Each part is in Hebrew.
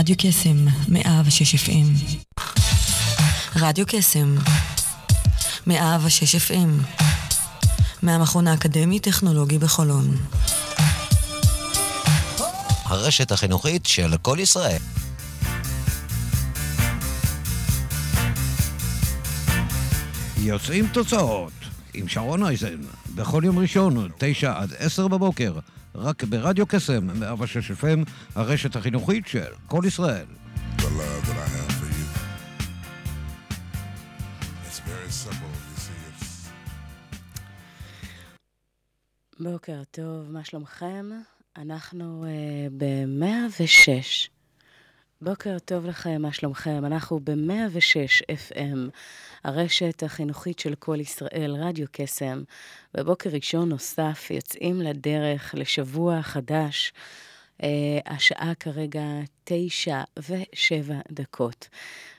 רדיו קסם, 106 FM. רדיו קסם, 106 FM. מהמכון האקדמי-טכנולוגי בחולון. הרשת החינוכית של כל ישראל. יוצאים תוצאות עם שרון אייזן, בכל יום ראשון, תשע עד עשר בבוקר, רק ברדיו קסם, 106 FM, הרשת החינוכית של כל ישראל. בוקר טוב, מה שלומכם? אנחנו uh, ב-106. בוקר טוב לכם, מה שלומכם? אנחנו ב-106 FM, הרשת החינוכית של כל ישראל, רדיו קסם. בבוקר ראשון נוסף יוצאים לדרך לשבוע חדש. Uh, השעה כרגע תשע ושבע דקות.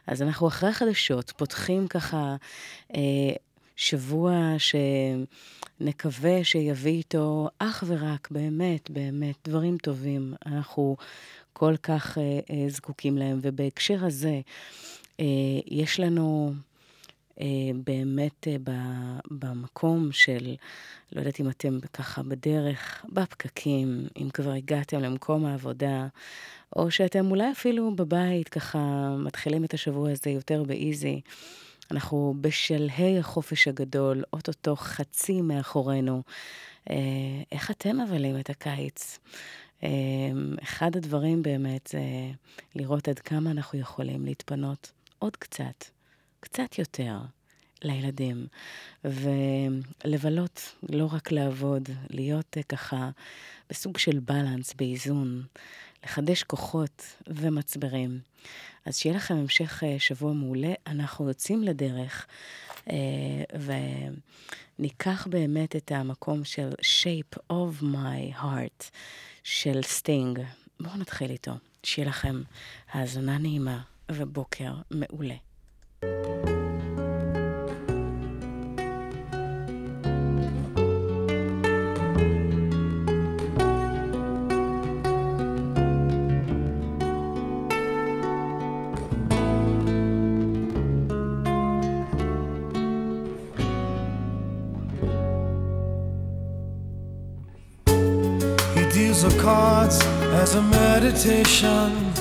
אז אנחנו אחרי החדשות פותחים ככה uh, שבוע ש... נקווה שיביא איתו אך ורק, באמת, באמת, דברים טובים. אנחנו כל כך אה, אה, זקוקים להם. ובהקשר הזה, אה, יש לנו באמת אה, במקום של, לא יודעת אם אתם ככה בדרך, בפקקים, אם כבר הגעתם למקום העבודה, או שאתם אולי אפילו בבית ככה מתחילים את השבוע הזה יותר באיזי. אנחנו בשלהי החופש הגדול, אוטוטו חצי מאחורינו. אה, איך אתם מבלים את הקיץ? אה, אחד הדברים באמת זה לראות עד כמה אנחנו יכולים להתפנות עוד קצת, קצת יותר. לילדים, ולבלות, לא רק לעבוד, להיות אה, ככה בסוג של balance, באיזון, לחדש כוחות ומצברים. אז שיהיה לכם המשך אה, שבוע מעולה. אנחנו יוצאים לדרך, אה, וניקח באמת את המקום של Shape of My Heart של סטינג. בואו נתחיל איתו. שיהיה לכם האזנה נעימה ובוקר מעולה. You of cards as a meditation.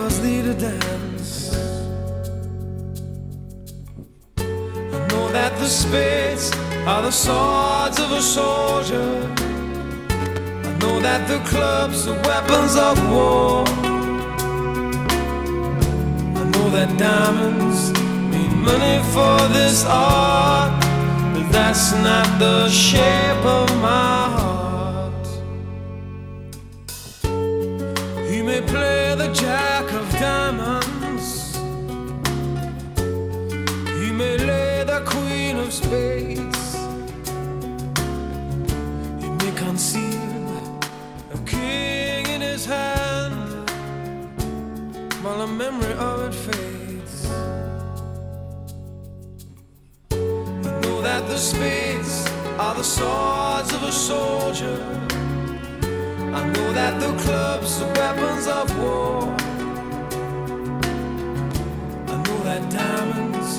Numbers lead a dance. I know that the spades are the swords of a soldier. I know that the clubs are weapons of war. I know that diamonds mean money for this art, but that's not the shape of my heart. He may play the of diamonds, he may lay the queen of spades, he may conceal a king in his hand while the memory of it fades. You know that the spades are the swords of a soldier. I know that the clubs are weapons of war. Diamonds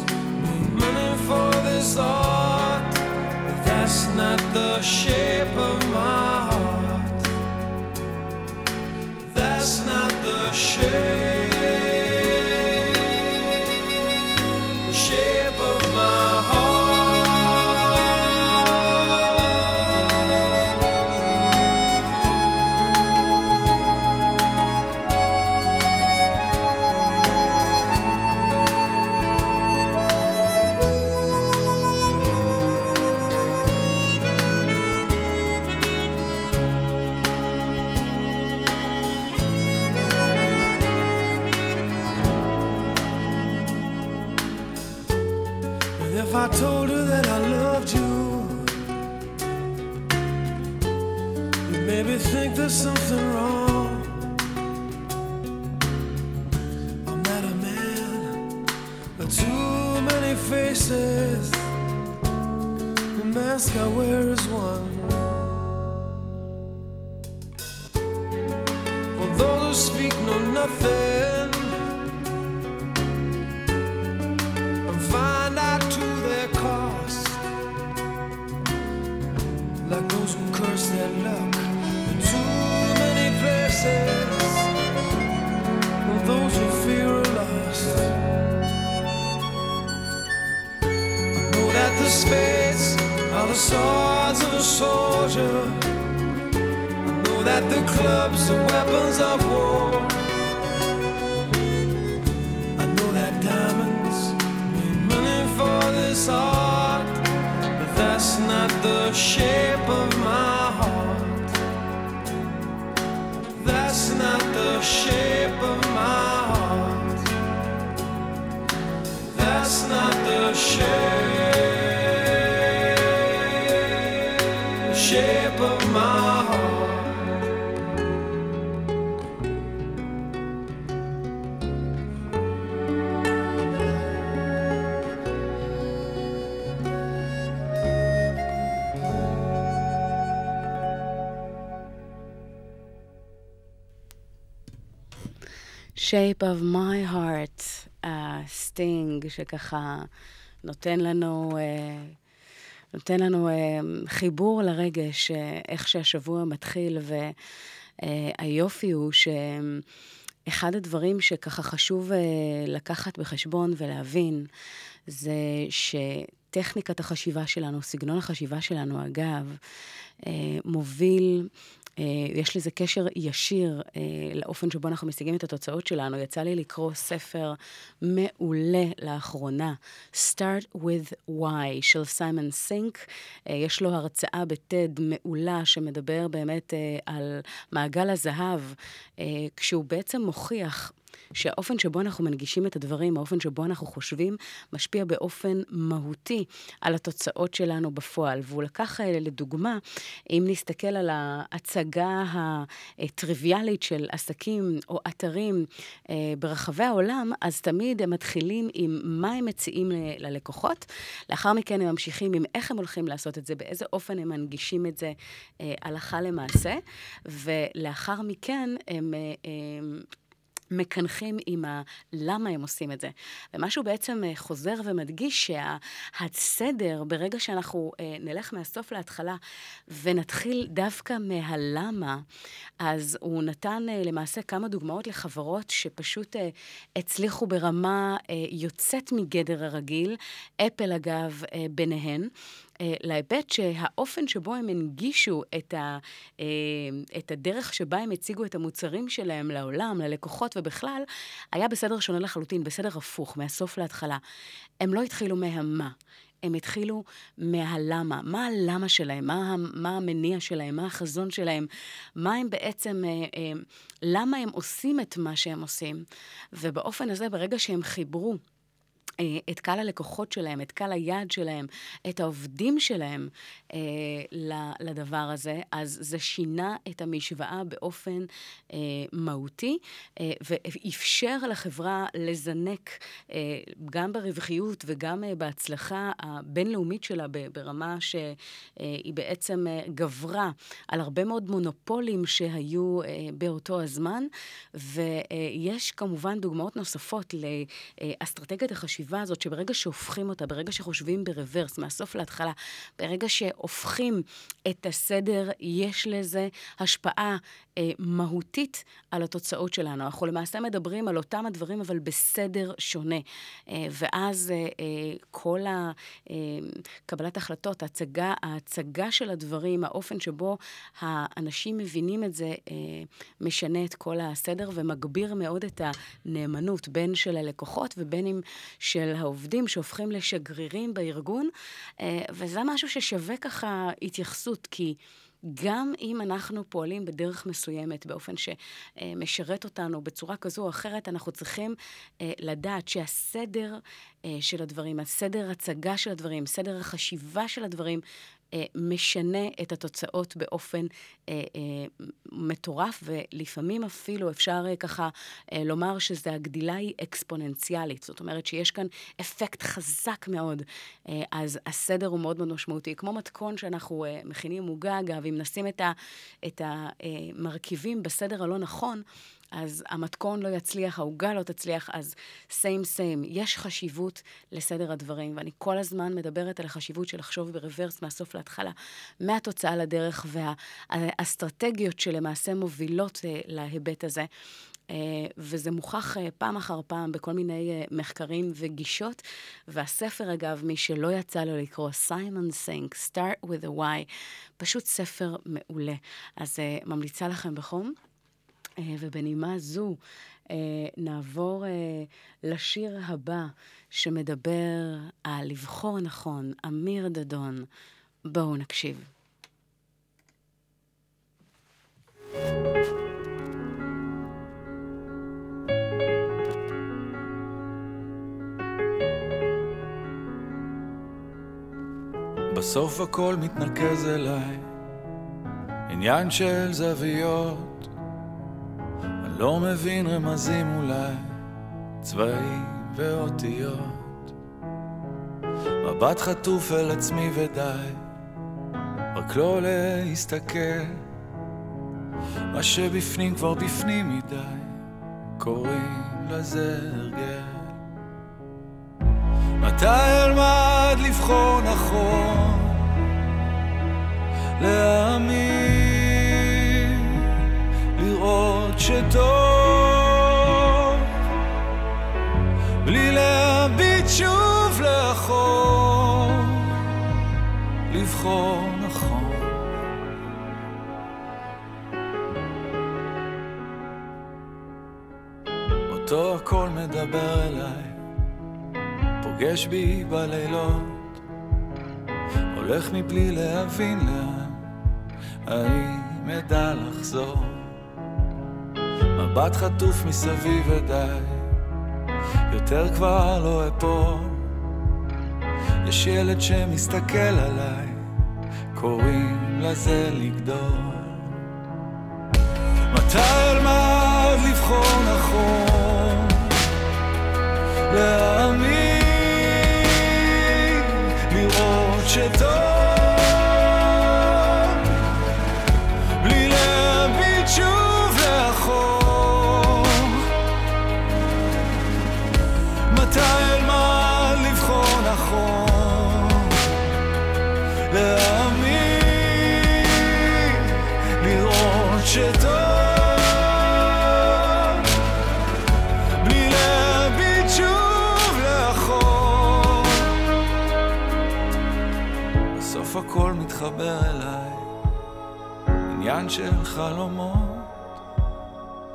mean money for this art, but that's not the shape of my heart. That's not the shape. I told Shape of my heart, הסטינג שככה נותן לנו, אה, נותן לנו אה, חיבור לרגש, אה, איך שהשבוע מתחיל, והיופי הוא שאחד הדברים שככה חשוב אה, לקחת בחשבון ולהבין, זה שטכניקת החשיבה שלנו, סגנון החשיבה שלנו, אגב, אה, מוביל יש לזה קשר ישיר אה, לאופן שבו אנחנו משיגים את התוצאות שלנו. יצא לי לקרוא ספר מעולה לאחרונה, Start with Why, של סיימון סינק. אה, יש לו הרצאה בטד מעולה שמדבר באמת אה, על מעגל הזהב, אה, כשהוא בעצם מוכיח שהאופן שבו אנחנו מנגישים את הדברים, האופן שבו אנחנו חושבים, משפיע באופן מהותי על התוצאות שלנו בפועל. והוא לקח אה, לדוגמה, אם נסתכל על ההצגה הטריוויאלית של עסקים או אתרים אה, ברחבי העולם, אז תמיד הם מתחילים עם מה הם מציעים ללקוחות, לאחר מכן הם ממשיכים עם איך הם הולכים לעשות את זה, באיזה אופן הם מנגישים את זה אה, הלכה למעשה, ולאחר מכן הם... אה, מקנחים עם ה... למה הם עושים את זה. ומשהו בעצם אה, חוזר ומדגיש שהסדר, ברגע שאנחנו אה, נלך מהסוף להתחלה ונתחיל דווקא מהלמה, אז הוא נתן אה, למעשה כמה דוגמאות לחברות שפשוט הצליחו ברמה יוצאת מגדר הרגיל, אפל אגב ביניהן. אה, להיבט שהאופן שבו הם הנגישו את, ה, אה, את הדרך שבה הם הציגו את המוצרים שלהם לעולם, ללקוחות ובכלל, היה בסדר שונה לחלוטין, בסדר הפוך, מהסוף להתחלה. הם לא התחילו מהמה. הם התחילו מהלמה, מה הלמה שלהם, מה, מה המניע שלהם, מה החזון שלהם, מה הם בעצם, אה, למה הם עושים את מה שהם עושים. ובאופן הזה, ברגע שהם חיברו את קהל הלקוחות שלהם, את קהל היעד שלהם, את העובדים שלהם אה, לדבר הזה, אז זה שינה את המשוואה באופן אה, מהותי, אה, ואפשר לחברה לזנק אה, גם ברווחיות וגם אה, בהצלחה הבינלאומית שלה ברמה שהיא אה, בעצם אה, גברה על הרבה מאוד מונופולים שהיו אה, באותו הזמן, ויש כמובן דוגמאות נוספות לאסטרטגיית החשיבה. החשיבה הזאת, שברגע שהופכים אותה, ברגע שחושבים ברוורס, מהסוף להתחלה, ברגע שהופכים את הסדר, יש לזה השפעה אה, מהותית על התוצאות שלנו. אנחנו למעשה מדברים על אותם הדברים, אבל בסדר שונה. אה, ואז אה, אה, כל ה, אה, קבלת החלטות, ההצגה, ההצגה של הדברים, האופן שבו האנשים מבינים את זה, אה, משנה את כל הסדר ומגביר מאוד את הנאמנות, בין של הלקוחות ובין אם של העובדים שהופכים לשגרירים בארגון. אה, וזה משהו ששווה ככה התייחסות, כי... גם אם אנחנו פועלים בדרך מסוימת, באופן שמשרת אותנו בצורה כזו או אחרת, אנחנו צריכים אה, לדעת שהסדר אה, של הדברים, הסדר הצגה של הדברים, סדר החשיבה של הדברים, משנה את התוצאות באופן אה, אה, מטורף, ולפעמים אפילו אפשר אה, ככה אה, לומר שזה הגדילה היא אקספוננציאלית. זאת אומרת שיש כאן אפקט חזק מאוד. אה, אז הסדר הוא מאוד מאוד משמעותי. כמו מתכון שאנחנו אה, מכינים עוגה, אגב, אם נשים את המרכיבים אה, בסדר הלא נכון, אז המתכון לא יצליח, העוגה לא תצליח, אז סיים סיים. יש חשיבות לסדר הדברים, ואני כל הזמן מדברת על החשיבות של לחשוב ברוורס מהסוף להתחלה, מהתוצאה לדרך והאסטרטגיות שלמעשה מובילות אה, להיבט הזה. Uh, וזה מוכח uh, פעם אחר פעם בכל מיני מחקרים וגישות. והספר, אגב, מי שלא יצא לו לקרוא, סיימון סינק, Start with a Why, פשוט ספר מעולה. אז ממליצה לכם בחום. אה, ובנימה זו אה, נעבור אה, לשיר הבא שמדבר על לבחור נכון, אמיר דדון. בואו נקשיב. בסוף הכל מתנקז אליי, עניין של זוויות. לא מבין רמזים אולי, צבעים ואותיות. מבט חטוף אל עצמי ודי, רק לא להסתכל. מה שבפנים כבר בפנים מדי, קוראים לזה הרגל. מתי אלמד לבחור נכון, להאמין שטוב. בלי להביט שוב לאחור לבחור נכון. אותו הכל מדבר אליי פוגש בי בלילות הולך מבלי להבין לאן האם אדע לחזור מבט חטוף מסביב ודי, יותר כבר לא אפול. יש ילד שמסתכל עליי, קוראים לזה לגדול. מתי אלמד לבחור נכון? להאמין, לראות שטוב מתחבר אליי, עניין של חלומות,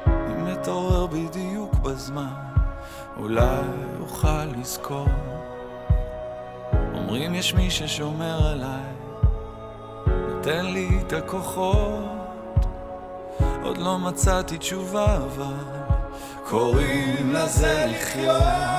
אם מתעורר בדיוק בזמן, אולי אוכל לזכור. אומרים יש מי ששומר עליי, נותן לי את הכוחות, עוד לא מצאתי תשובה אבל קוראים לזה לחיות.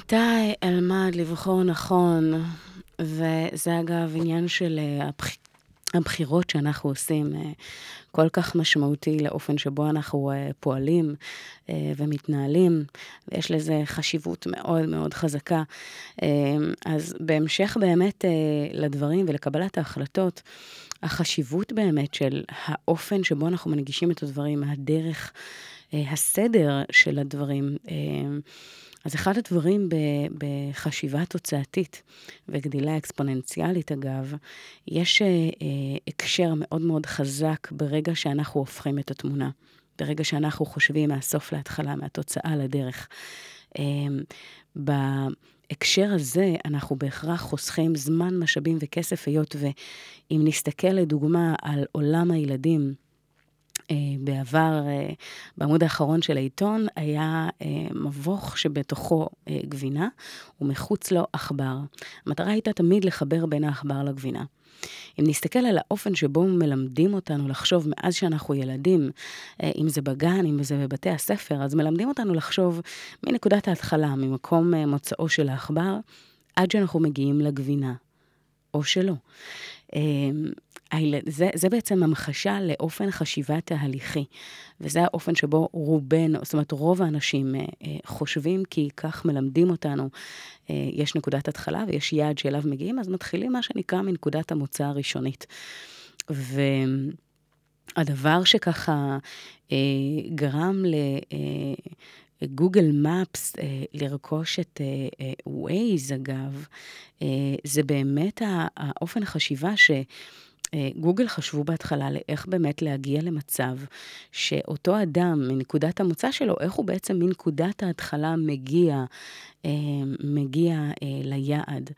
מתי אלמד לבחור נכון, וזה אגב עניין של אה, הבח... הבחירות שאנחנו עושים אה, כל כך משמעותי לאופן שבו אנחנו אה, פועלים אה, ומתנהלים, ויש לזה חשיבות מאוד מאוד חזקה. אז בהמשך באמת לדברים ולקבלת ההחלטות, החשיבות באמת של האופן שבו אנחנו מנגישים את הדברים, הדרך, הסדר של הדברים. אז אחד הדברים בחשיבה תוצאתית וגדילה אקספוננציאלית, אגב, יש אה, אה, הקשר מאוד מאוד חזק ברגע שאנחנו הופכים את התמונה, ברגע שאנחנו חושבים מהסוף להתחלה, מהתוצאה לדרך. אה, בהקשר הזה, אנחנו בהכרח חוסכים זמן, משאבים וכסף, היות ואם נסתכל לדוגמה על עולם הילדים, אה, בעבר, אה, בעמוד האחרון של העיתון, היה אה, מבוך שבתוכו גבינה, ומחוץ לו עכבר. המטרה הייתה תמיד לחבר בין העכבר לגבינה. אם נסתכל על האופן שבו מלמדים אותנו לחשוב מאז שאנחנו ילדים, אם זה בגן, אם זה בבתי הספר, אז מלמדים אותנו לחשוב מנקודת ההתחלה, ממקום מוצאו של העכבר, עד שאנחנו מגיעים לגבינה, או שלא. זה, זה בעצם המחשה לאופן חשיבה תהליכי, וזה האופן שבו רובנו, זאת אומרת רוב האנשים אה, אה, חושבים כי כך מלמדים אותנו, אה, יש נקודת התחלה ויש יעד שאליו מגיעים, אז מתחילים מה שנקרא מנקודת המוצא הראשונית. והדבר שככה אה, גרם ל... אה, גוגל מפס, אה, לרכוש את ווייז, אה, אה, אגב, זה באמת האופן החשיבה ש... אה, גוגל חשבו בהתחלה לאיך באמת להגיע למצב שאותו אדם, מנקודת המוצא שלו, איך הוא בעצם מנקודת ההתחלה מגיע, אה, מגיע אה, ליעד.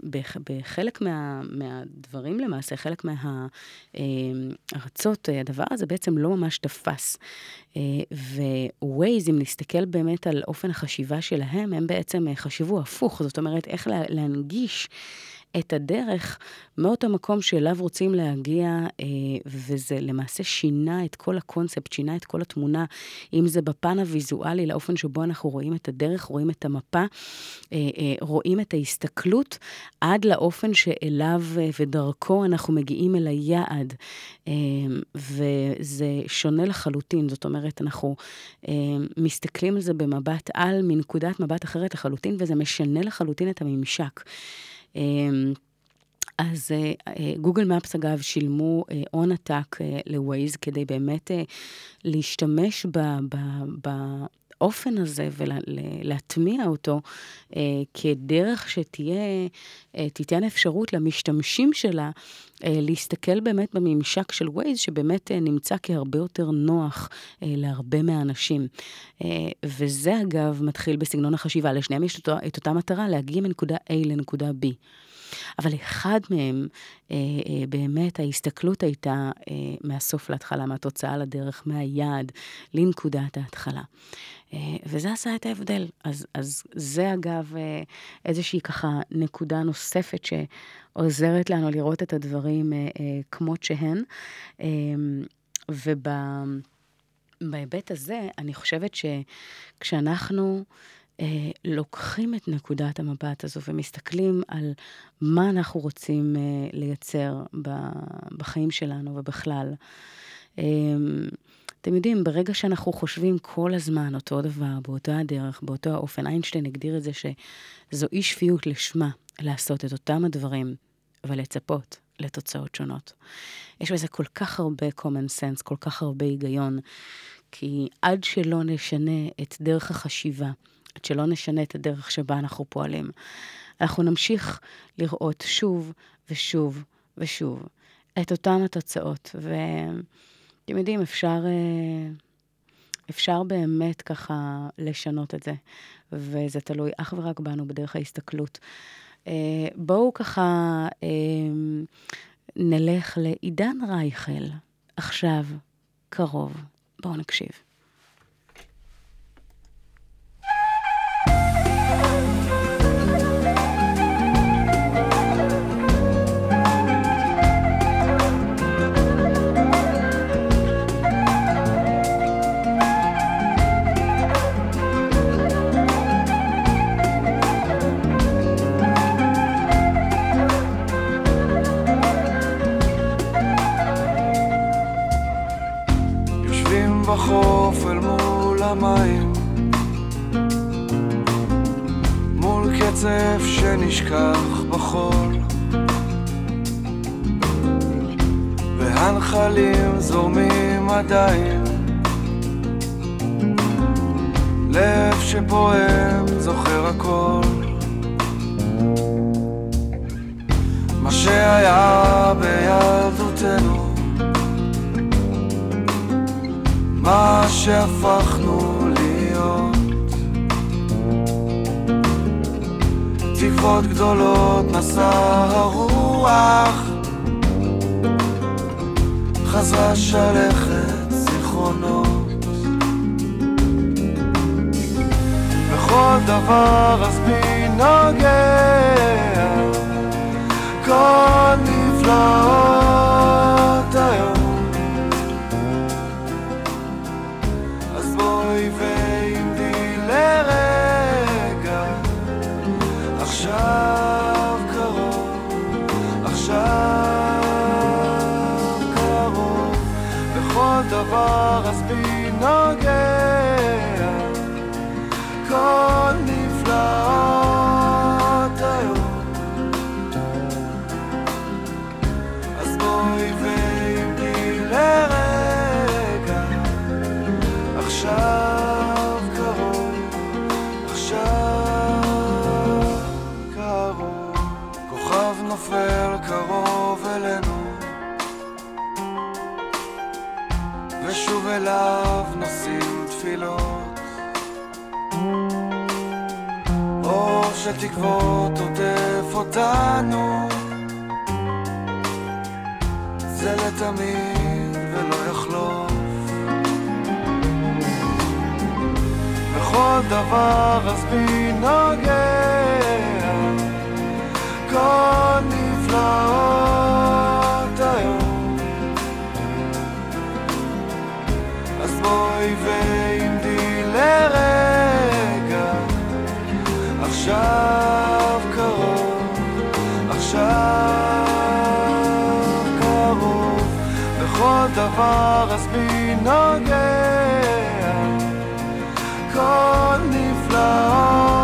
ובחלק מה, מהדברים למעשה, חלק מהארצות, הדבר הזה בעצם לא ממש תפס. ווייז, אם נסתכל באמת על אופן החשיבה שלהם, הם בעצם חשבו הפוך, זאת אומרת, איך להנגיש את הדרך מאותו מקום שאליו רוצים להגיע, אה, וזה למעשה שינה את כל הקונספט, שינה את כל התמונה, אם זה בפן הוויזואלי, לאופן שבו אנחנו רואים את הדרך, רואים את המפה, אה, אה, רואים את ההסתכלות, עד לאופן שאליו ודרכו אנחנו מגיעים אל היעד. וזה שונה לחלוטין, זאת אומרת, אנחנו מסתכלים על זה במבט על, מנקודת מבט אחרת לחלוטין, וזה משנה לחלוטין את הממשק. אמ, אז גוגל uh, מפס, אגב, שילמו הון עתק לווייז כדי באמת uh, להשתמש ב, ב, באופן הזה ולהטמיע אותו uh, כדרך שתהיה, uh, תיתן אפשרות למשתמשים שלה uh, להסתכל באמת בממשק של ווייז, שבאמת uh, נמצא כהרבה יותר נוח uh, להרבה מהאנשים. Uh, וזה, אגב, מתחיל בסגנון החשיבה. לשניהם יש אותו, את אותה מטרה, להגיע מנקודה A לנקודה B. אבל אחד מהם, אה, אה, באמת ההסתכלות הייתה אה, מהסוף להתחלה, מהתוצאה לדרך, מהיעד לנקודת ההתחלה. אה, וזה עשה את ההבדל. אז, אז זה אגב אה, איזושהי ככה נקודה נוספת שעוזרת לנו לראות את הדברים אה, אה, כמות שהן. אה, ובהיבט הזה, אני חושבת שכשאנחנו... אה, לוקחים את נקודת המבט הזו ומסתכלים על מה אנחנו רוצים אה, לייצר ב, בחיים שלנו ובכלל. אה, אתם יודעים, ברגע שאנחנו חושבים כל הזמן אותו דבר, באותה הדרך, באותו האופן, איינשטיין הגדיר את זה שזו אי שפיות לשמה לעשות את אותם הדברים ולצפות לתוצאות שונות. יש בזה כל כך הרבה common sense, כל כך הרבה היגיון, כי עד שלא נשנה את דרך החשיבה, עד שלא נשנה את הדרך שבה אנחנו פועלים. אנחנו נמשיך לראות שוב ושוב ושוב את אותן התוצאות. ואתם יודעים, אפשר, אה, אפשר באמת ככה לשנות את זה, וזה תלוי אך ורק בנו, בדרך ההסתכלות. אה, בואו ככה אה, נלך לעידן רייכל, עכשיו, קרוב. בואו נקשיב. המים. מול קצף שנשכח בחול. והנחלים זורמים עדיין. לב שפועם זוכר הכל. מה שהיה בילדותנו. מה שהפכנו תקוות גדולות נשא הרוח. חזרה שלכת זיכרונות. בכל דבר אז בי נוגע. כל נפלאות בכל דבר אז אליו נושאים תפילות. אור של תקוות עוטף אותנו. זה לתמיד ולא יחלוף. בכל דבר אז בי נוגע. כל נפלאות ועמדי לרגע. עכשיו קרוב עכשיו קרוב. בכל דבר אז בי נוגע. כל נפלאות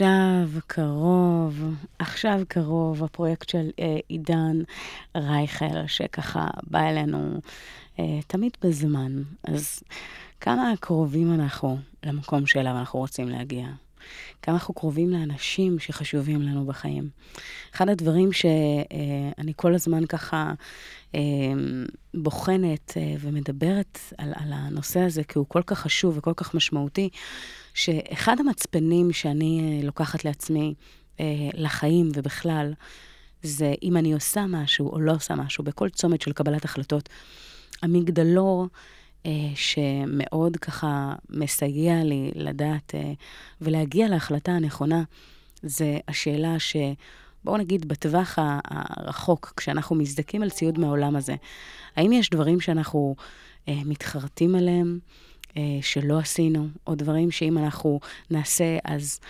עכשיו קרוב, עכשיו קרוב, הפרויקט של אה, עידן רייכל, שככה בא אלינו אה, תמיד בזמן. אז כמה קרובים אנחנו למקום שאליו אנחנו רוצים להגיע? כמה אנחנו קרובים לאנשים שחשובים לנו בחיים. אחד הדברים שאני כל הזמן ככה אה, בוחנת אה, ומדברת על, על הנושא הזה, כי הוא כל כך חשוב וכל כך משמעותי, שאחד המצפנים שאני אה, לוקחת לעצמי אה, לחיים ובכלל, זה אם אני עושה משהו או לא עושה משהו, בכל צומת של קבלת החלטות, המגדלור אה, שמאוד ככה מסייע לי לדעת אה, ולהגיע להחלטה הנכונה, זה השאלה ש... בואו נגיד בטווח הרחוק, כשאנחנו מזדקים על ציוד מהעולם הזה, האם יש דברים שאנחנו אה, מתחרטים עליהם, שלא עשינו, או דברים שאם אנחנו נעשה אז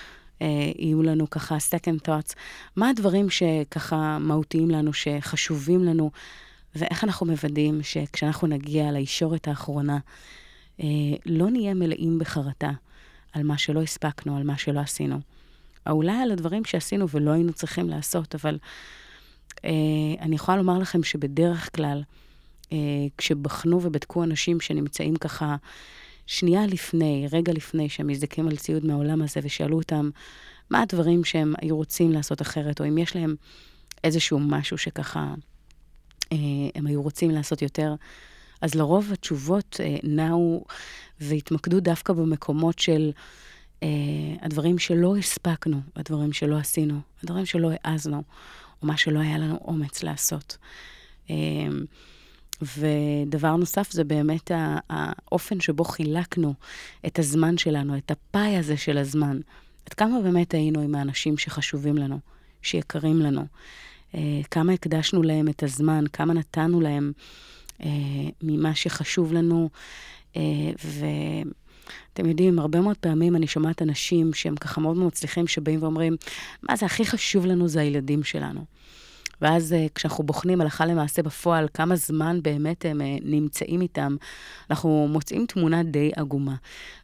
אה, יהיו לנו ככה second thoughts? מה הדברים שככה מהותיים לנו, שחשובים לנו, ואיך אנחנו מוודאים שכשאנחנו נגיע לישורת האחרונה, אה, לא נהיה מלאים בחרטה על מה שלא הספקנו, על מה שלא עשינו. או אולי על הדברים שעשינו ולא היינו צריכים לעשות, אבל אה, אני יכולה לומר לכם שבדרך כלל, אה, כשבחנו ובדקו אנשים שנמצאים ככה שנייה לפני, רגע לפני, שהם מזדקים על ציוד מהעולם הזה ושאלו אותם מה הדברים שהם היו רוצים לעשות אחרת, או אם יש להם איזשהו משהו שככה אה, הם היו רוצים לעשות יותר, אז לרוב התשובות אה, נעו והתמקדו דווקא במקומות של אה, הדברים שלא הספקנו, הדברים שלא עשינו, הדברים שלא העזנו, או מה שלא היה לנו אומץ לעשות. ודבר נוסף זה באמת האופן שבו חילקנו את הזמן שלנו, את הפאי הזה של הזמן. עד כמה באמת היינו עם האנשים שחשובים לנו, שיקרים לנו. אה, כמה הקדשנו להם את הזמן, כמה נתנו להם אה, ממה שחשוב לנו. אה, ואתם יודעים, הרבה מאוד פעמים אני שומעת אנשים שהם ככה מאוד מצליחים, שבאים ואומרים, מה זה הכי חשוב לנו זה הילדים שלנו. ואז אה, כשאנחנו בוחנים הלכה למעשה בפועל כמה זמן באמת הם אה, נמצאים איתם, אנחנו מוצאים תמונה די עגומה.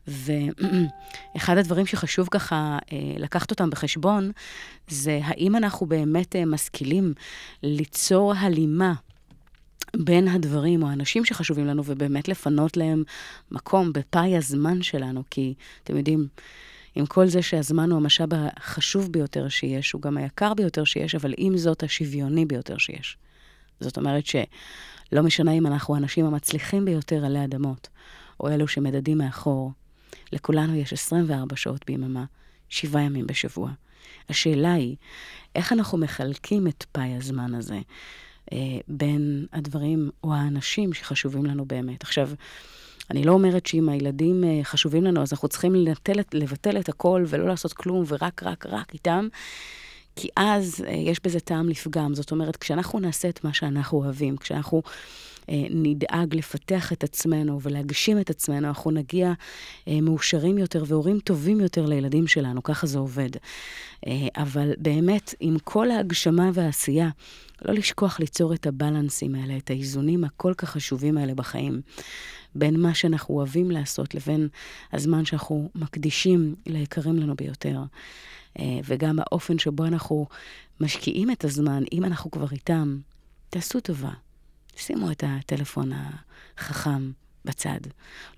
ואחד הדברים שחשוב ככה אה, לקחת אותם בחשבון, זה האם אנחנו באמת משכילים ליצור הלימה בין הדברים או האנשים שחשובים לנו, ובאמת לפנות להם מקום בפאי הזמן שלנו, כי אתם יודעים, עם כל זה שהזמן הוא המשאב החשוב ביותר שיש, הוא גם היקר ביותר שיש, אבל עם זאת השוויוני ביותר שיש. זאת אומרת שלא משנה אם אנחנו האנשים המצליחים ביותר עלי אדמות, או אלו שמדדים מאחור, לכולנו יש 24 שעות ביממה, שבעה ימים בשבוע. השאלה היא, איך אנחנו מחלקים את פאי הזמן הזה אה, בין הדברים או האנשים שחשובים לנו באמת? עכשיו, אני לא אומרת שאם הילדים אה, חשובים לנו, אז אנחנו צריכים לבטל, לבטל את הכל ולא לעשות כלום ורק, רק, רק איתם. כי אז אה, יש בזה טעם לפגם. זאת אומרת, כשאנחנו נעשה את מה שאנחנו אוהבים, כשאנחנו נדאג לפתח את עצמנו ולהגשים את עצמנו, אנחנו נגיע אה, מאושרים יותר והורים טובים יותר לילדים שלנו, ככה זה עובד. אה, אבל באמת, עם כל ההגשמה והעשייה, לא לשכוח ליצור את הבלנסים האלה, את האיזונים הכל כך חשובים האלה בחיים. בין מה שאנחנו אוהבים לעשות לבין הזמן שאנחנו מקדישים ליקרים לנו ביותר. אה, וגם האופן שבו אנחנו משקיעים את הזמן, אם אנחנו כבר איתם, תעשו טובה. שימו את הטלפון החכם בצד.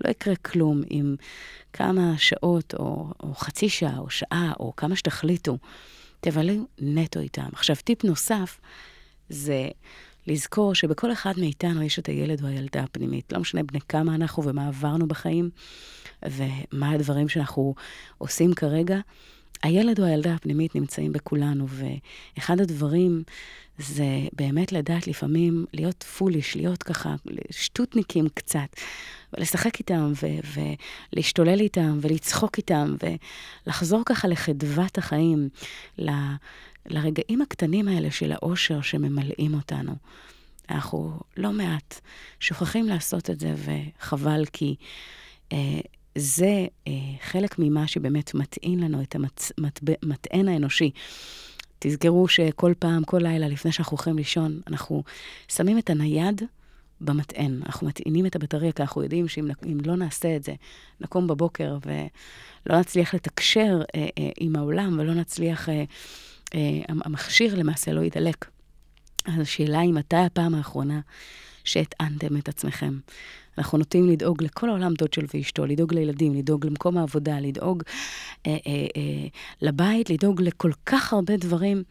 לא יקרה כלום אם כמה שעות, או, או חצי שעה, או שעה, או כמה שתחליטו, תבלו נטו איתם. עכשיו, טיפ נוסף זה לזכור שבכל אחד מאיתנו יש את הילד או הילדה הפנימית. לא משנה בני כמה אנחנו ומה עברנו בחיים, ומה הדברים שאנחנו עושים כרגע. הילד או הילדה הפנימית נמצאים בכולנו, ואחד הדברים זה באמת לדעת לפעמים להיות פוליש, להיות ככה שטותניקים קצת, ולשחק איתם, ו- ולהשתולל איתם, ולצחוק איתם, ולחזור ככה לחדוות החיים, ל- לרגעים הקטנים האלה של האושר שממלאים אותנו. אנחנו לא מעט שוכחים לעשות את זה, וחבל כי אה, זה אה, חלק ממה שבאמת מטעין לנו את המטען האנושי. תזכרו שכל פעם, כל לילה, לפני שאנחנו הולכים לישון, אנחנו שמים את הנייד במטען. אנחנו מטעינים את הבטריה, כי אנחנו יודעים שאם לא נעשה את זה, נקום בבוקר ולא נצליח לתקשר אה, אה, עם העולם ולא נצליח... אה, אה, המכשיר למעשה לא יידלק. אז השאלה היא מתי הפעם האחרונה שהטענתם את עצמכם. אנחנו נוטים לדאוג לכל העולם דוד שלו ואשתו, לדאוג לילדים, לדאוג למקום העבודה, לדאוג אה, אה, אה, לבית, לדאוג לכל כך הרבה דברים.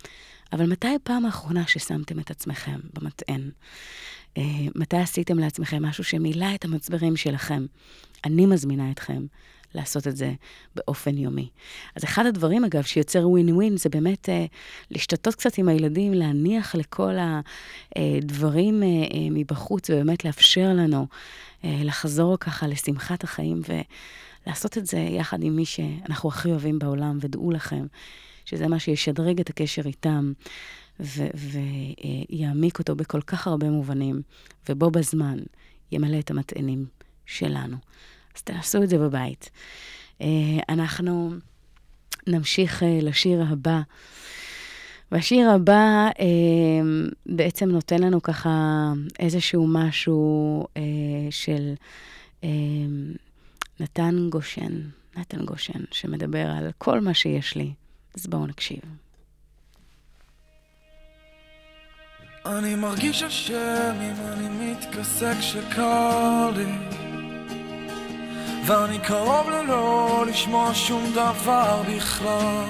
אבל מתי הפעם האחרונה ששמתם את עצמכם במטען? אה, מתי עשיתם לעצמכם משהו שמילא את המצברים שלכם? אני מזמינה אתכם לעשות את זה באופן יומי. אז אחד הדברים, אגב, שיוצר ווין ווין, זה באמת אה, להשתתות קצת עם הילדים, להניח לכל הדברים אה, אה, מבחוץ, ובאמת לאפשר לנו אה, לחזור ככה לשמחת החיים, ולעשות את זה יחד עם מי שאנחנו הכי אוהבים בעולם, ודעו לכם שזה מה שישדרג את הקשר איתם. ויעמיק אותו בכל כך הרבה מובנים, ובו בזמן ימלא את המטענים שלנו. אז תעשו את זה בבית. אה, אנחנו נמשיך אה, לשיר הבא. והשיר הבא אה, בעצם נותן לנו ככה איזשהו משהו של נתן גושן, נתן גושן, שמדבר על כל מה שיש לי. אז בואו נקשיב. אני מרגיש אשם אם אני מתכסה כשקר לי ואני קרוב ללא לשמוע שום דבר בכלל.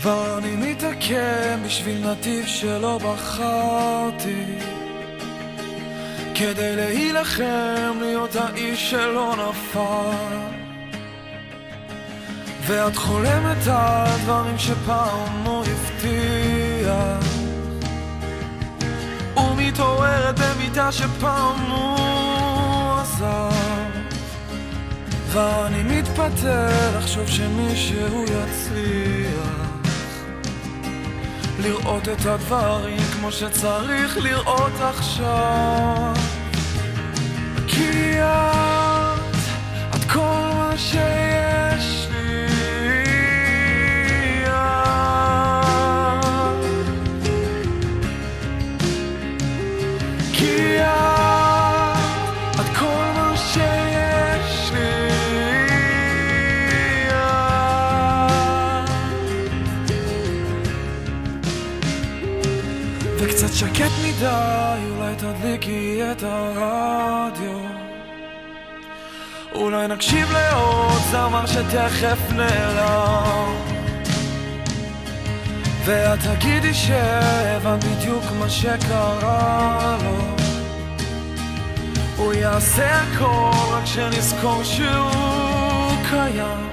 ואני מתעכב בשביל נתיב שלא בחרתי. כדי להילחם להיות האיש שלא נפל. ואת חולמת על דברים שפעם לא יפתח מבטיח ומתעוררת במיטה שפעם הוא עזב. ואני מתפטר לחשוב שמישהו יצליח לראות את הדברים כמו שצריך לראות עכשיו. כי את, את כל מה שיש אולי נקשיב לעוד זמר שתכף נעלם. ואת תגידי שהבנת בדיוק מה שקרה לו. הוא יעשה הכל רק שנזכור שהוא קיים.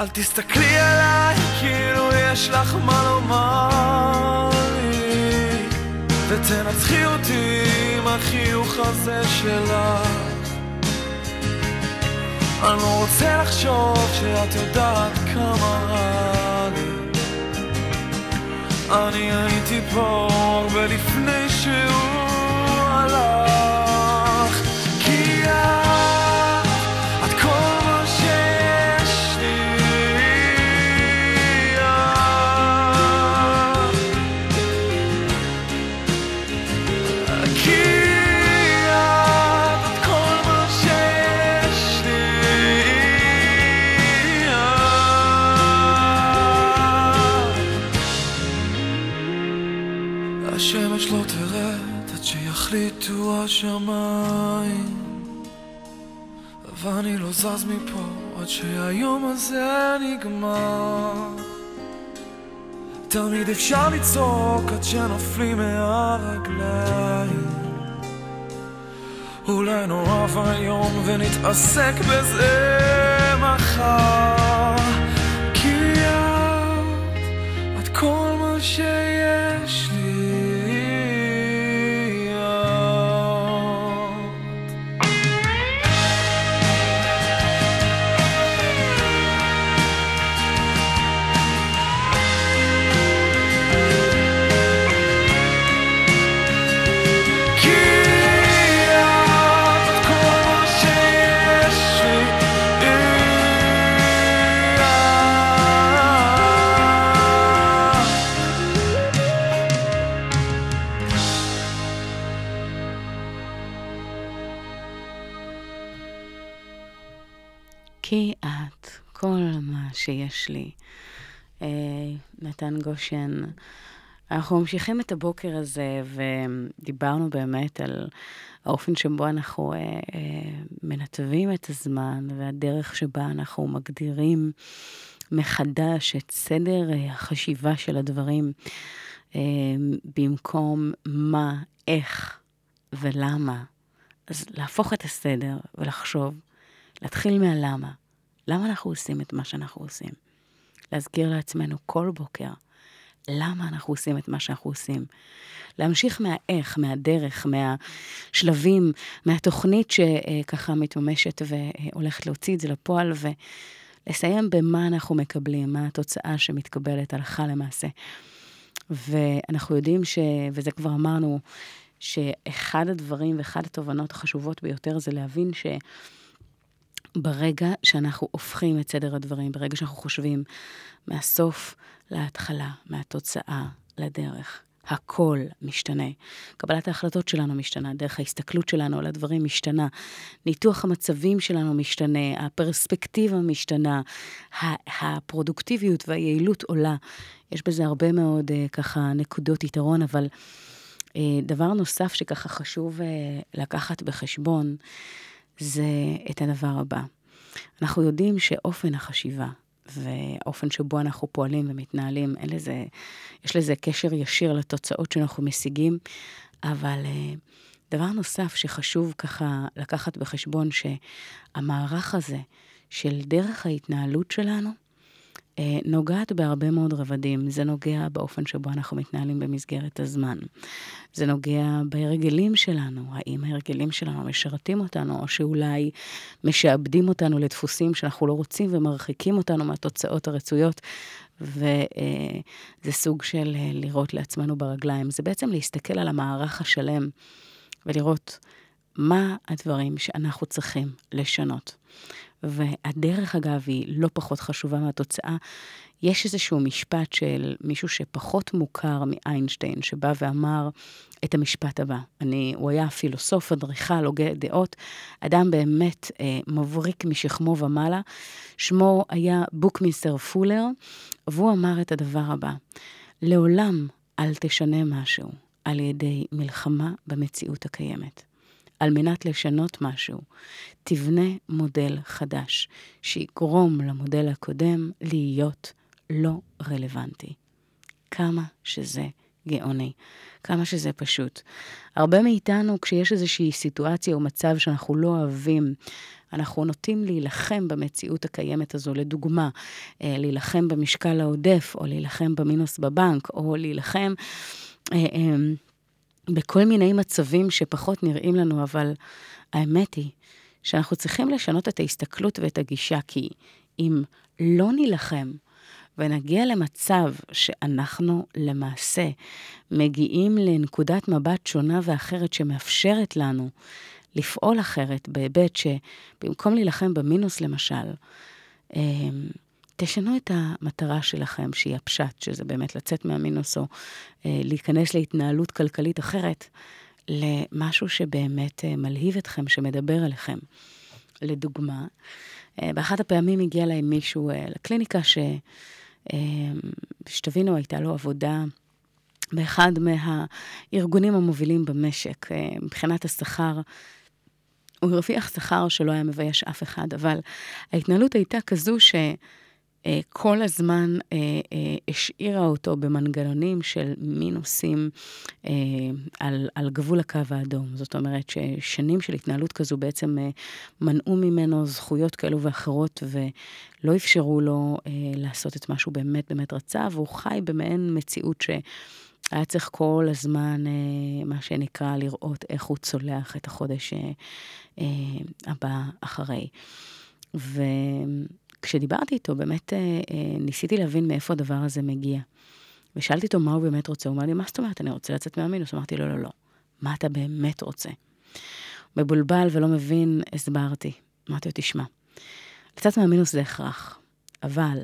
אל תסתכלי עליי כאילו יש לך מה לומר לי. ותנצחי אותי עם החיוך הזה שלך אני לא רוצה לחשוב שאת יודעת כמה רע לי. אני הייתי פה הרבה לפני שהוא השמיים. ואני לא זז מפה עד שהיום הזה נגמר. תמיד אפשר לצעוק עד שנופלים מהרגליים. אולי נורא ואיום ונתעסק בזה מחר. כי את, את כל מה שיש שיש לי. אה, נתן גושן. אנחנו ממשיכים את הבוקר הזה, ודיברנו באמת על האופן שבו אנחנו אה, אה, מנתבים את הזמן, והדרך שבה אנחנו מגדירים מחדש את סדר אה, החשיבה של הדברים, אה, במקום מה, איך ולמה. אז להפוך את הסדר ולחשוב, להתחיל מהלמה. למה אנחנו עושים את מה שאנחנו עושים? להזכיר לעצמנו כל בוקר למה אנחנו עושים את מה שאנחנו עושים. להמשיך מהאיך, מהדרך, מהשלבים, מהתוכנית שככה מתממשת והולכת להוציא את זה לפועל, ולסיים במה אנחנו מקבלים, מה התוצאה שמתקבלת הלכה למעשה. ואנחנו יודעים ש... וזה כבר אמרנו, שאחד הדברים ואחד התובנות החשובות ביותר זה להבין ש... ברגע שאנחנו הופכים את סדר הדברים, ברגע שאנחנו חושבים מהסוף להתחלה, מהתוצאה לדרך, הכל משתנה. קבלת ההחלטות שלנו משתנה, דרך ההסתכלות שלנו על הדברים משתנה, ניתוח המצבים שלנו משתנה, הפרספקטיבה משתנה, הפרודוקטיביות והיעילות עולה. יש בזה הרבה מאוד uh, ככה נקודות יתרון, אבל uh, דבר נוסף שככה חשוב uh, לקחת בחשבון, זה את הדבר הבא. אנחנו יודעים שאופן החשיבה והאופן שבו אנחנו פועלים ומתנהלים, אין לזה, יש לזה קשר ישיר לתוצאות שאנחנו משיגים, אבל uh, דבר נוסף שחשוב ככה לקחת בחשבון, שהמערך הזה של דרך ההתנהלות שלנו, אה, נוגעת בהרבה מאוד רבדים. זה נוגע באופן שבו אנחנו מתנהלים במסגרת הזמן. זה נוגע בהרגלים שלנו, האם ההרגלים שלנו משרתים אותנו, או שאולי משעבדים אותנו לדפוסים שאנחנו לא רוצים ומרחיקים אותנו מהתוצאות הרצויות. וזה סוג של אה, לראות לעצמנו ברגליים. זה בעצם להסתכל על המערך השלם ולראות מה הדברים שאנחנו צריכים לשנות. והדרך, אגב, היא לא פחות חשובה מהתוצאה. יש איזשהו משפט של מישהו שפחות מוכר מאיינשטיין, שבא ואמר את המשפט הבא. אני, הוא היה פילוסוף, אדריכל, הוגה דעות, אדם באמת אה, מבריק משכמו ומעלה. שמו היה בוקמיסטר פולר, והוא אמר את הדבר הבא: לעולם אל תשנה משהו על ידי מלחמה במציאות הקיימת. על מנת לשנות משהו, תבנה מודל חדש, שיגרום למודל הקודם להיות לא רלוונטי. כמה שזה גאוני, כמה שזה פשוט. הרבה מאיתנו, כשיש איזושהי סיטואציה או מצב שאנחנו לא אוהבים, אנחנו נוטים להילחם במציאות הקיימת הזו. לדוגמה, אה, להילחם במשקל העודף, או להילחם במינוס בבנק, או להילחם... בכל מיני מצבים שפחות נראים לנו, אבל האמת היא שאנחנו צריכים לשנות את ההסתכלות ואת הגישה, כי אם לא נילחם ונגיע למצב שאנחנו למעשה מגיעים לנקודת מבט שונה ואחרת שמאפשרת לנו לפעול אחרת, בהיבט שבמקום להילחם במינוס למשל, אמ, תשנו את המטרה שלכם, שהיא הפשט, שזה באמת לצאת מהמינוס או אה, להיכנס להתנהלות כלכלית אחרת, למשהו שבאמת אה, מלהיב אתכם, שמדבר אליכם. לדוגמה, אה, באחת הפעמים הגיע להם מישהו לקליניקה, ש... שתבינו, הייתה לו עבודה באחד מהארגונים המובילים במשק, מבחינת השכר. הוא הרוויח שכר שלא היה מבייש אף אחד, אבל ההתנהלות הייתה כזו ש... אה, כל הזמן אה, אה, השאירה אותו במנגנונים של מינוסים על, על גבול הקו האדום. זאת אומרת ששנים של התנהלות כזו בעצם מנעו ממנו זכויות כאלו ואחרות ולא אפשרו לו לעשות את מה שהוא באמת באמת רצה, והוא חי במעין מציאות ש... היה צריך כל הזמן, מה שנקרא, לראות איך הוא צולח את החודש הבא אחרי. ו... כשדיברתי איתו, באמת אה, אה, ניסיתי להבין מאיפה הדבר הזה מגיע. ושאלתי אותו מה הוא באמת רוצה, הוא אמר לי, מה זאת אומרת, אני רוצה לצאת מהמינוס? אמרתי לא, לא, לא, מה אתה באמת רוצה? מבולבל ולא מבין, הסברתי. אמרתי לו, תשמע, לצאת מהמינוס זה הכרח, אבל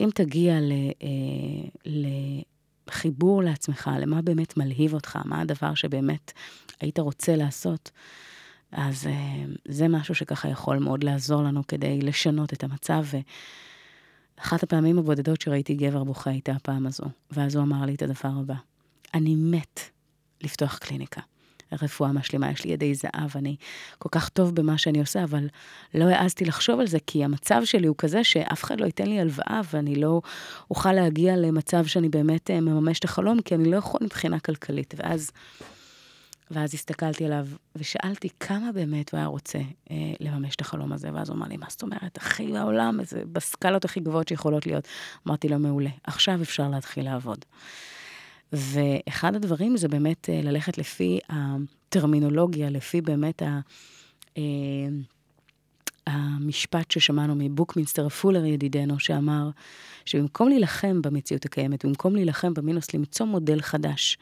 אם תגיע ל, אה, לחיבור לעצמך, למה באמת מלהיב אותך, מה הדבר שבאמת היית רוצה לעשות, אז אה, זה משהו שככה יכול מאוד לעזור לנו כדי לשנות את המצב. ואחת הפעמים הבודדות שראיתי גבר בוכה הייתה הפעם הזו, ואז הוא אמר לי את הדבר הבא: אני מת לפתוח קליניקה. רפואה משלימה, יש לי ידי זהב, אני כל כך טוב במה שאני עושה, אבל לא העזתי לחשוב על זה, כי המצב שלי הוא כזה שאף אחד לא ייתן לי הלוואה, ואני לא אוכל להגיע למצב שאני באמת אה, מממש את החלום, כי אני לא יכול מבחינה כלכלית. ואז ואז הסתכלתי עליו ושאלתי כמה באמת הוא היה רוצה אה, לממש את החלום הזה, ואז הוא אמר לי, מה זאת אומרת, הכי בעולם, זה בסקלות הכי גבוהות שיכולות להיות. אמרתי לו, מעולה, עכשיו אפשר להתחיל לעבוד. ואחד הדברים זה באמת אה, ללכת לפי הטרמינולוגיה, לפי באמת ה... אה, המשפט ששמענו מבוקמינסטר פולר ידידנו, שאמר שבמקום להילחם במציאות הקיימת, במקום להילחם במינוס, למצוא מודל חדש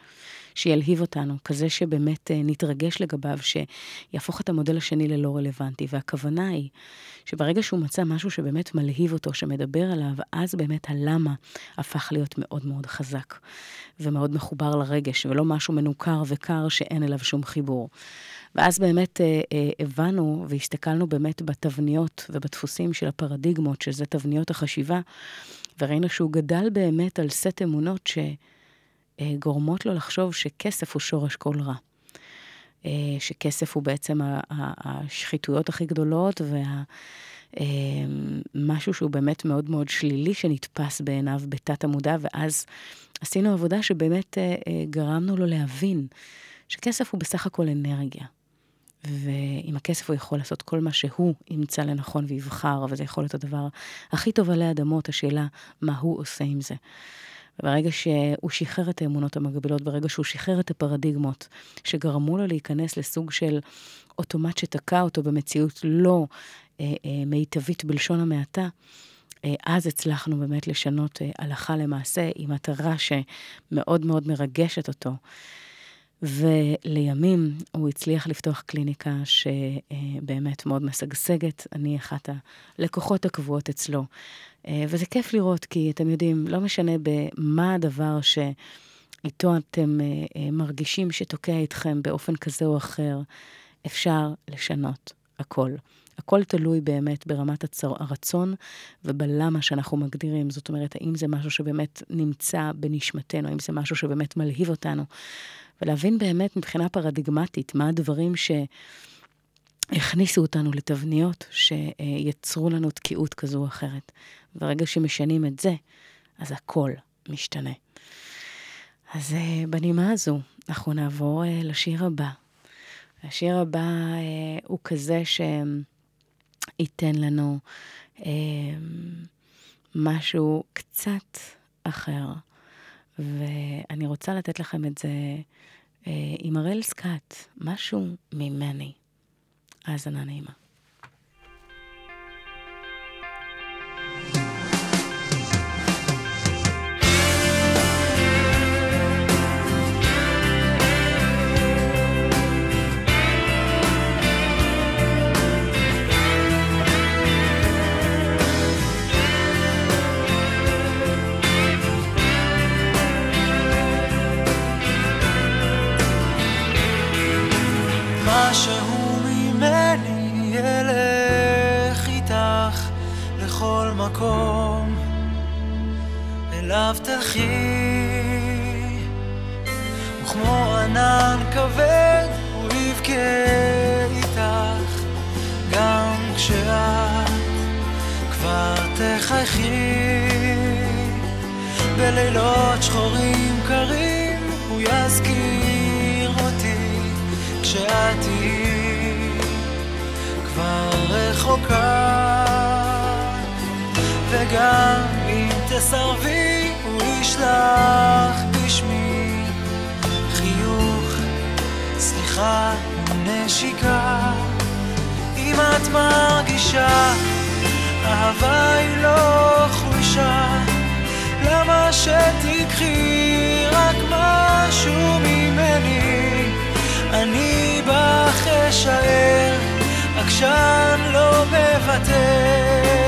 שילהיב אותנו, כזה שבאמת אה, נתרגש לגביו, שיהפוך את המודל השני ללא רלוונטי. והכוונה היא שברגע שהוא מצא משהו שבאמת מלהיב אותו, שמדבר עליו, אז באמת הלמה הפך להיות מאוד מאוד חזק ומאוד מחובר לרגש, ולא משהו מנוכר וקר שאין אליו שום חיבור. ואז באמת אה, אה, הבנו והסתכלנו באמת בתבניות ובדפוסים של הפרדיגמות, שזה תבניות החשיבה, וראינו שהוא גדל באמת על סט אמונות שגורמות לו לחשוב שכסף הוא שורש כל רע. אה, שכסף הוא בעצם השחיתויות הכי גדולות וה... אה, שהוא באמת מאוד מאוד שלילי שנתפס בעיניו בתת המודע, ואז עשינו עבודה שבאמת אה, גרמנו לו להבין שכסף הוא בסך הכל אנרגיה. ועם הכסף הוא יכול לעשות כל מה שהוא ימצא לנכון ויבחר, וזה יכול להיות הדבר הכי טוב עלי אדמות, השאלה מה הוא עושה עם זה. וברגע שהוא שחרר את האמונות המגבילות, ברגע שהוא שחרר את הפרדיגמות שגרמו לו להיכנס לסוג של אוטומט שתקע אותו במציאות לא אה, אה, מיטבית בלשון המעטה, אה, אז הצלחנו באמת לשנות אה, הלכה למעשה עם מטרה שמאוד מאוד מרגשת אותו. ולימים הוא הצליח לפתוח קליניקה שבאמת מאוד משגשגת. אני אחת הלקוחות הקבועות אצלו. אה, וזה כיף לראות, כי אתם יודעים, לא משנה במה הדבר שאיתו אתם מרגישים שתוקע איתכם באופן כזה או אחר, אפשר לשנות הכל. הכל תלוי באמת ברמת הצר, הרצון ובלמה שאנחנו מגדירים. זאת אומרת, האם זה משהו שבאמת נמצא בנשמתנו, האם זה משהו שבאמת מלהיב אותנו. ולהבין באמת מבחינה פרדיגמטית מה הדברים שהכניסו אותנו לתבניות שיצרו לנו תקיעות כזו או אחרת. ברגע שמשנים את זה, אז הכל משתנה. אז אה, בנימה הזו, אנחנו נעבור אה, לשיר הבא. השיר הבא אה, הוא כזה שייתן לנו משהו קצת אחר. ואני רוצה לתת לכם את זה אה, עם הראל סקאט, משהו ממני. האזנה נעימה. מקום, אליו תלכי, וכמו ענן כבד הוא יבכה איתך, גם כשאת כבר תחייכי. בלילות שחורים קרים הוא יזכיר אותי כשאת תהיי כבר רחוקה וגם אם תסרבי הוא ישלח בשמי חיוך, סליחה ונשיקה אם את מרגישה אהבה היא לא חולשה. למה שתיקחי רק משהו ממני? אני בך אשאר, עקשן לא מוותר.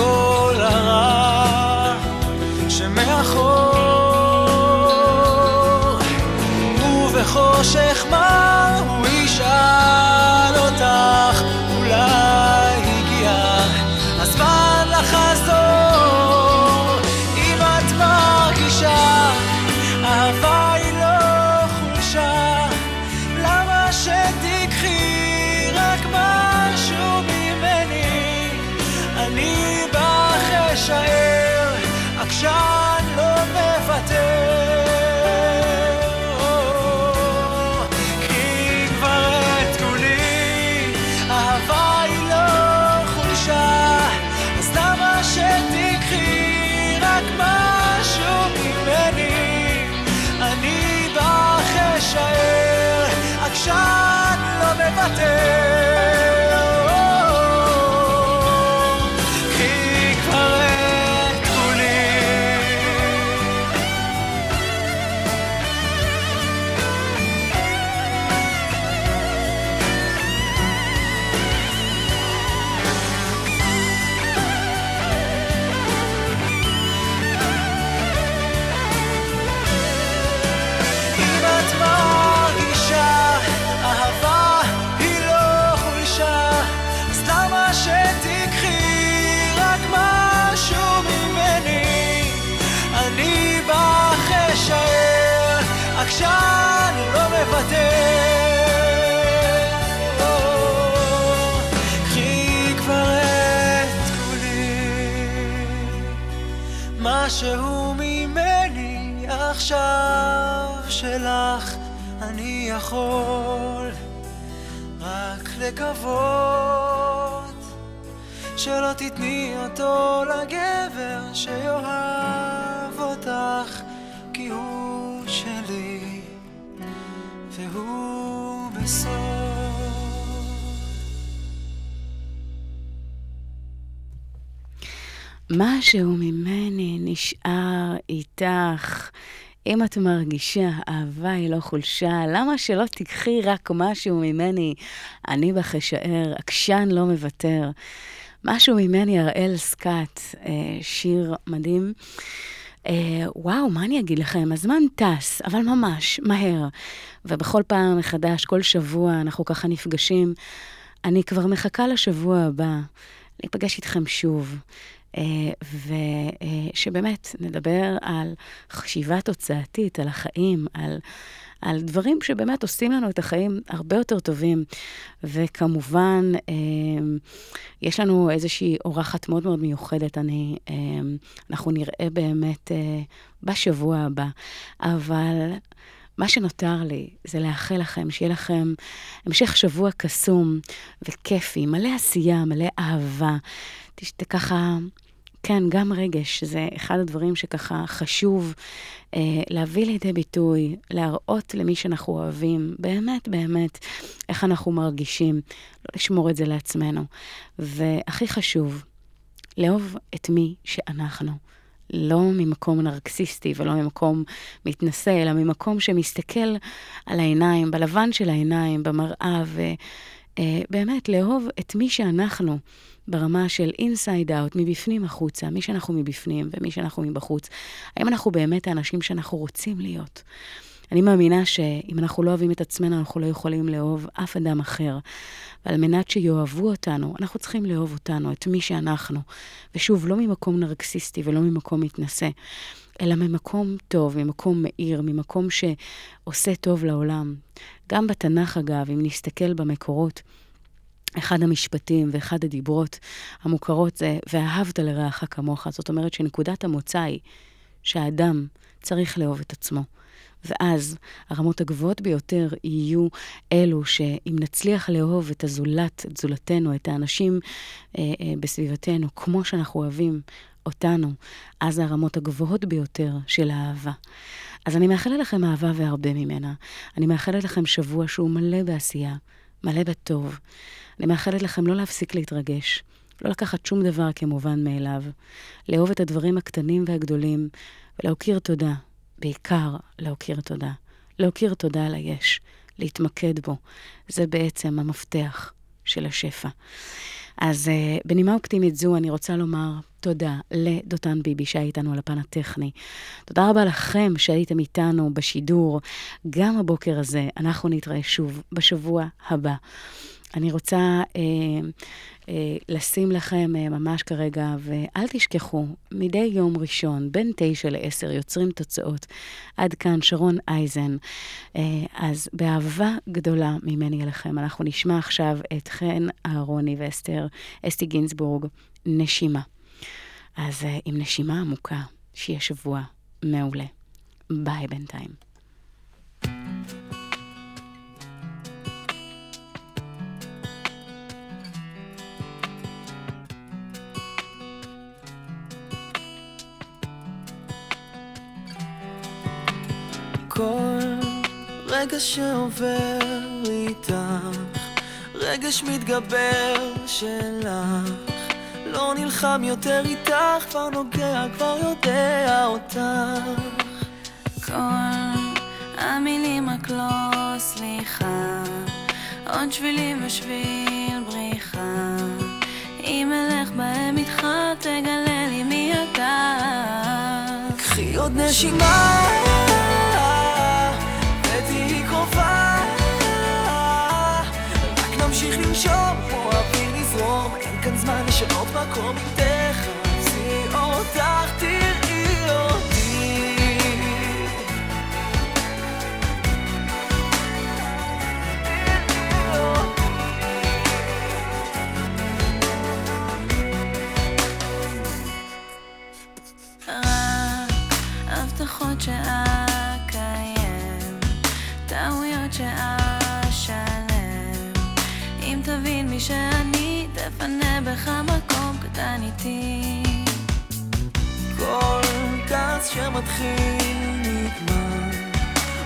כל הרע שמאחור. ובחושך מר רק משהו ממני? אני בך אשאר, עקשן לא מוותר. עכשיו שלך אני יכול רק לקוות שלא תתני אותו לגבר שיאהב אותך כי הוא שלי והוא בסוף משהו ממני נשאר איתך. אם את מרגישה אהבה היא לא חולשה, למה שלא תיקחי רק משהו ממני? אני בך אשאר, עקשן לא מוותר. משהו ממני, אראל סקאט, אה, שיר מדהים. אה, וואו, מה אני אגיד לכם? הזמן טס, אבל ממש, מהר. ובכל פעם מחדש, כל שבוע, אנחנו ככה נפגשים. אני כבר מחכה לשבוע הבא, להיפגש איתכם שוב. ושבאמת נדבר על חשיבה תוצאתית, על החיים, על, על דברים שבאמת עושים לנו את החיים הרבה יותר טובים. וכמובן, יש לנו איזושהי אורחת מאוד מאוד מיוחדת, אני, אנחנו נראה באמת בשבוע הבא. אבל מה שנותר לי זה לאחל לכם, שיהיה לכם המשך שבוע קסום וכיפי, מלא עשייה, מלא אהבה. ככה, כן, גם רגש, זה אחד הדברים שככה חשוב אה, להביא לידי ביטוי, להראות למי שאנחנו אוהבים, באמת, באמת, איך אנחנו מרגישים, לא לשמור את זה לעצמנו. והכי חשוב, לאהוב את מי שאנחנו. לא ממקום נרקסיסטי ולא ממקום מתנשא, אלא ממקום שמסתכל על העיניים, בלבן של העיניים, במראה, ובאמת לאהוב את מי שאנחנו. ברמה של אינסייד אאוט, מבפנים החוצה, מי שאנחנו מבפנים ומי שאנחנו מבחוץ. האם אנחנו באמת האנשים שאנחנו רוצים להיות? אני מאמינה שאם אנחנו לא אוהבים את עצמנו, אנחנו לא יכולים לאהוב אף אדם אחר. ועל מנת שיאהבו אותנו, אנחנו צריכים לאהוב אותנו, את מי שאנחנו. ושוב, לא ממקום נרקסיסטי ולא ממקום מתנשא, אלא ממקום טוב, ממקום מאיר, ממקום שעושה טוב לעולם. גם בתנ"ך, אגב, אם נסתכל במקורות, אחד המשפטים ואחד הדיברות המוכרות זה, ואהבת לרעך כמוך. זאת אומרת שנקודת המוצא היא שהאדם צריך לאהוב את עצמו. ואז הרמות הגבוהות ביותר יהיו אלו שאם נצליח לאהוב את הזולת, את זולתנו, את האנשים אה, אה, בסביבתנו, כמו שאנחנו אוהבים אותנו, אז הרמות הגבוהות ביותר של האהבה. אז אני מאחלת לכם אהבה והרבה ממנה. אני מאחלת לכם שבוע שהוא מלא בעשייה, מלא בטוב. אני מאחלת לכם לא להפסיק להתרגש, לא לקחת שום דבר כמובן מאליו, לאהוב את הדברים הקטנים והגדולים, ולהכיר תודה, בעיקר להכיר תודה. להכיר תודה על היש, להתמקד בו. זה בעצם המפתח של השפע. אז uh, בנימה אופטימית זו אני רוצה לומר תודה לדותן ביבי שהיה איתנו על הפן הטכני. תודה רבה לכם שהייתם איתנו בשידור גם הבוקר הזה. אנחנו נתראה שוב בשבוע הבא. אני רוצה אה, אה, לשים לכם אה, ממש כרגע, ואל תשכחו, מדי יום ראשון, בין תשע לעשר, יוצרים תוצאות. עד כאן, שרון אייזן. אה, אז באהבה גדולה ממני אליכם, אנחנו נשמע עכשיו את חן אהרוני ואסתר, אסתי גינזבורג, נשימה. אז אה, עם נשימה עמוקה, שיהיה שבוע מעולה. ביי בינתיים. כל רגע שעובר איתך, רגש מתגבר שלך. לא נלחם יותר איתך, כבר נוגע, כבר יודע אותך. כל המילים רק לא סליחה, עוד שבילים ושביל בריחה. אם אלך בהם איתך, תגלה לי מי אתה. קחי עוד נשימה הזמן לשנות מקום אם תחפשי אותך תראי אותי. הבטחות שאקיים, טעויות שאשלם, אם תבין מי שאני בך מקום קטן איתי. כל כעס שמתחיל נגמר,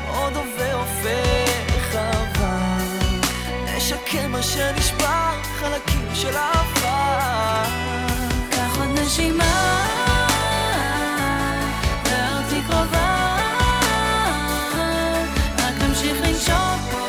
עוד עובר הופך עבר. נשקם מה שנשבר, חלקים של עבר. קח עוד נשימה, ואותי קרובה. רק נמשיך לנשום פה,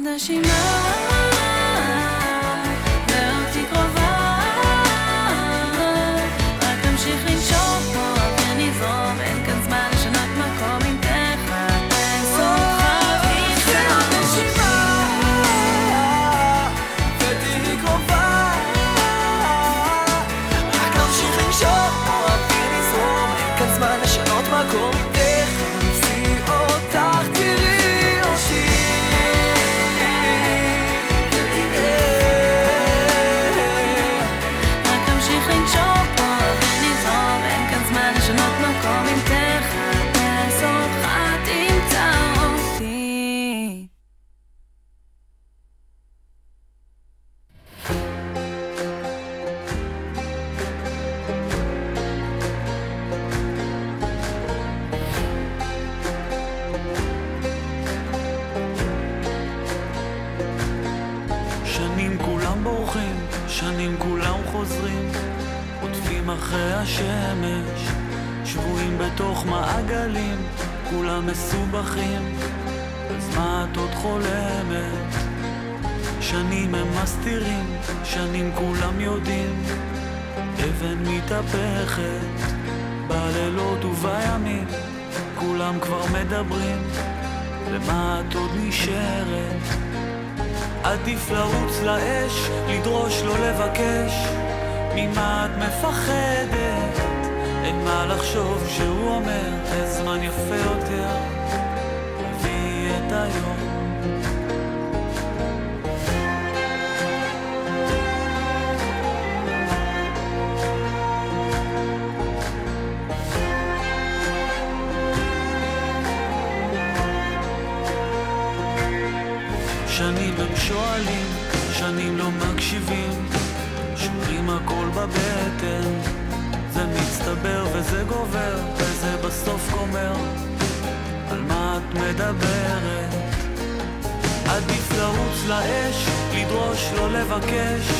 קח עוד נשימה, ואותי שנים כולם חוזרים, עוטפים אחרי השמש, שבויים בתוך מעגלים, כולם מסובכים, אז מה את עוד חולמת? שנים הם מסתירים, שנים כולם יודעים, אבן מתהפכת, בלילות ובימים, כולם כבר מדברים, למה את עוד נשארת? עדיף לרוץ לאש, לדרוש לא לבקש. ממה את מפחדת? אין מה לחשוב שהוא אומר הזמן יפה יותר. תביאי את היום שואלים, שנים לא מקשיבים, שומרים הכל בבטן, זה מצטבר וזה גובר, וזה בסוף גומר, על מה את מדברת? עדיף לרוץ לאש, לדרוש לא לבקש,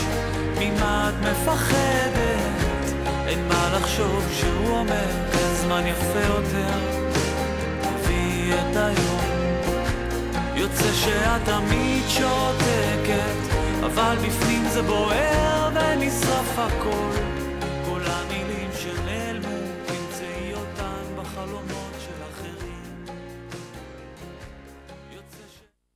ממה את מפחדת? אין מה לחשוב שהוא אומר, הזמן יפה יותר, תביאי את היום. יוצא שאת תמיד שותקת, אבל בפנים זה בוער ונשרף הכל.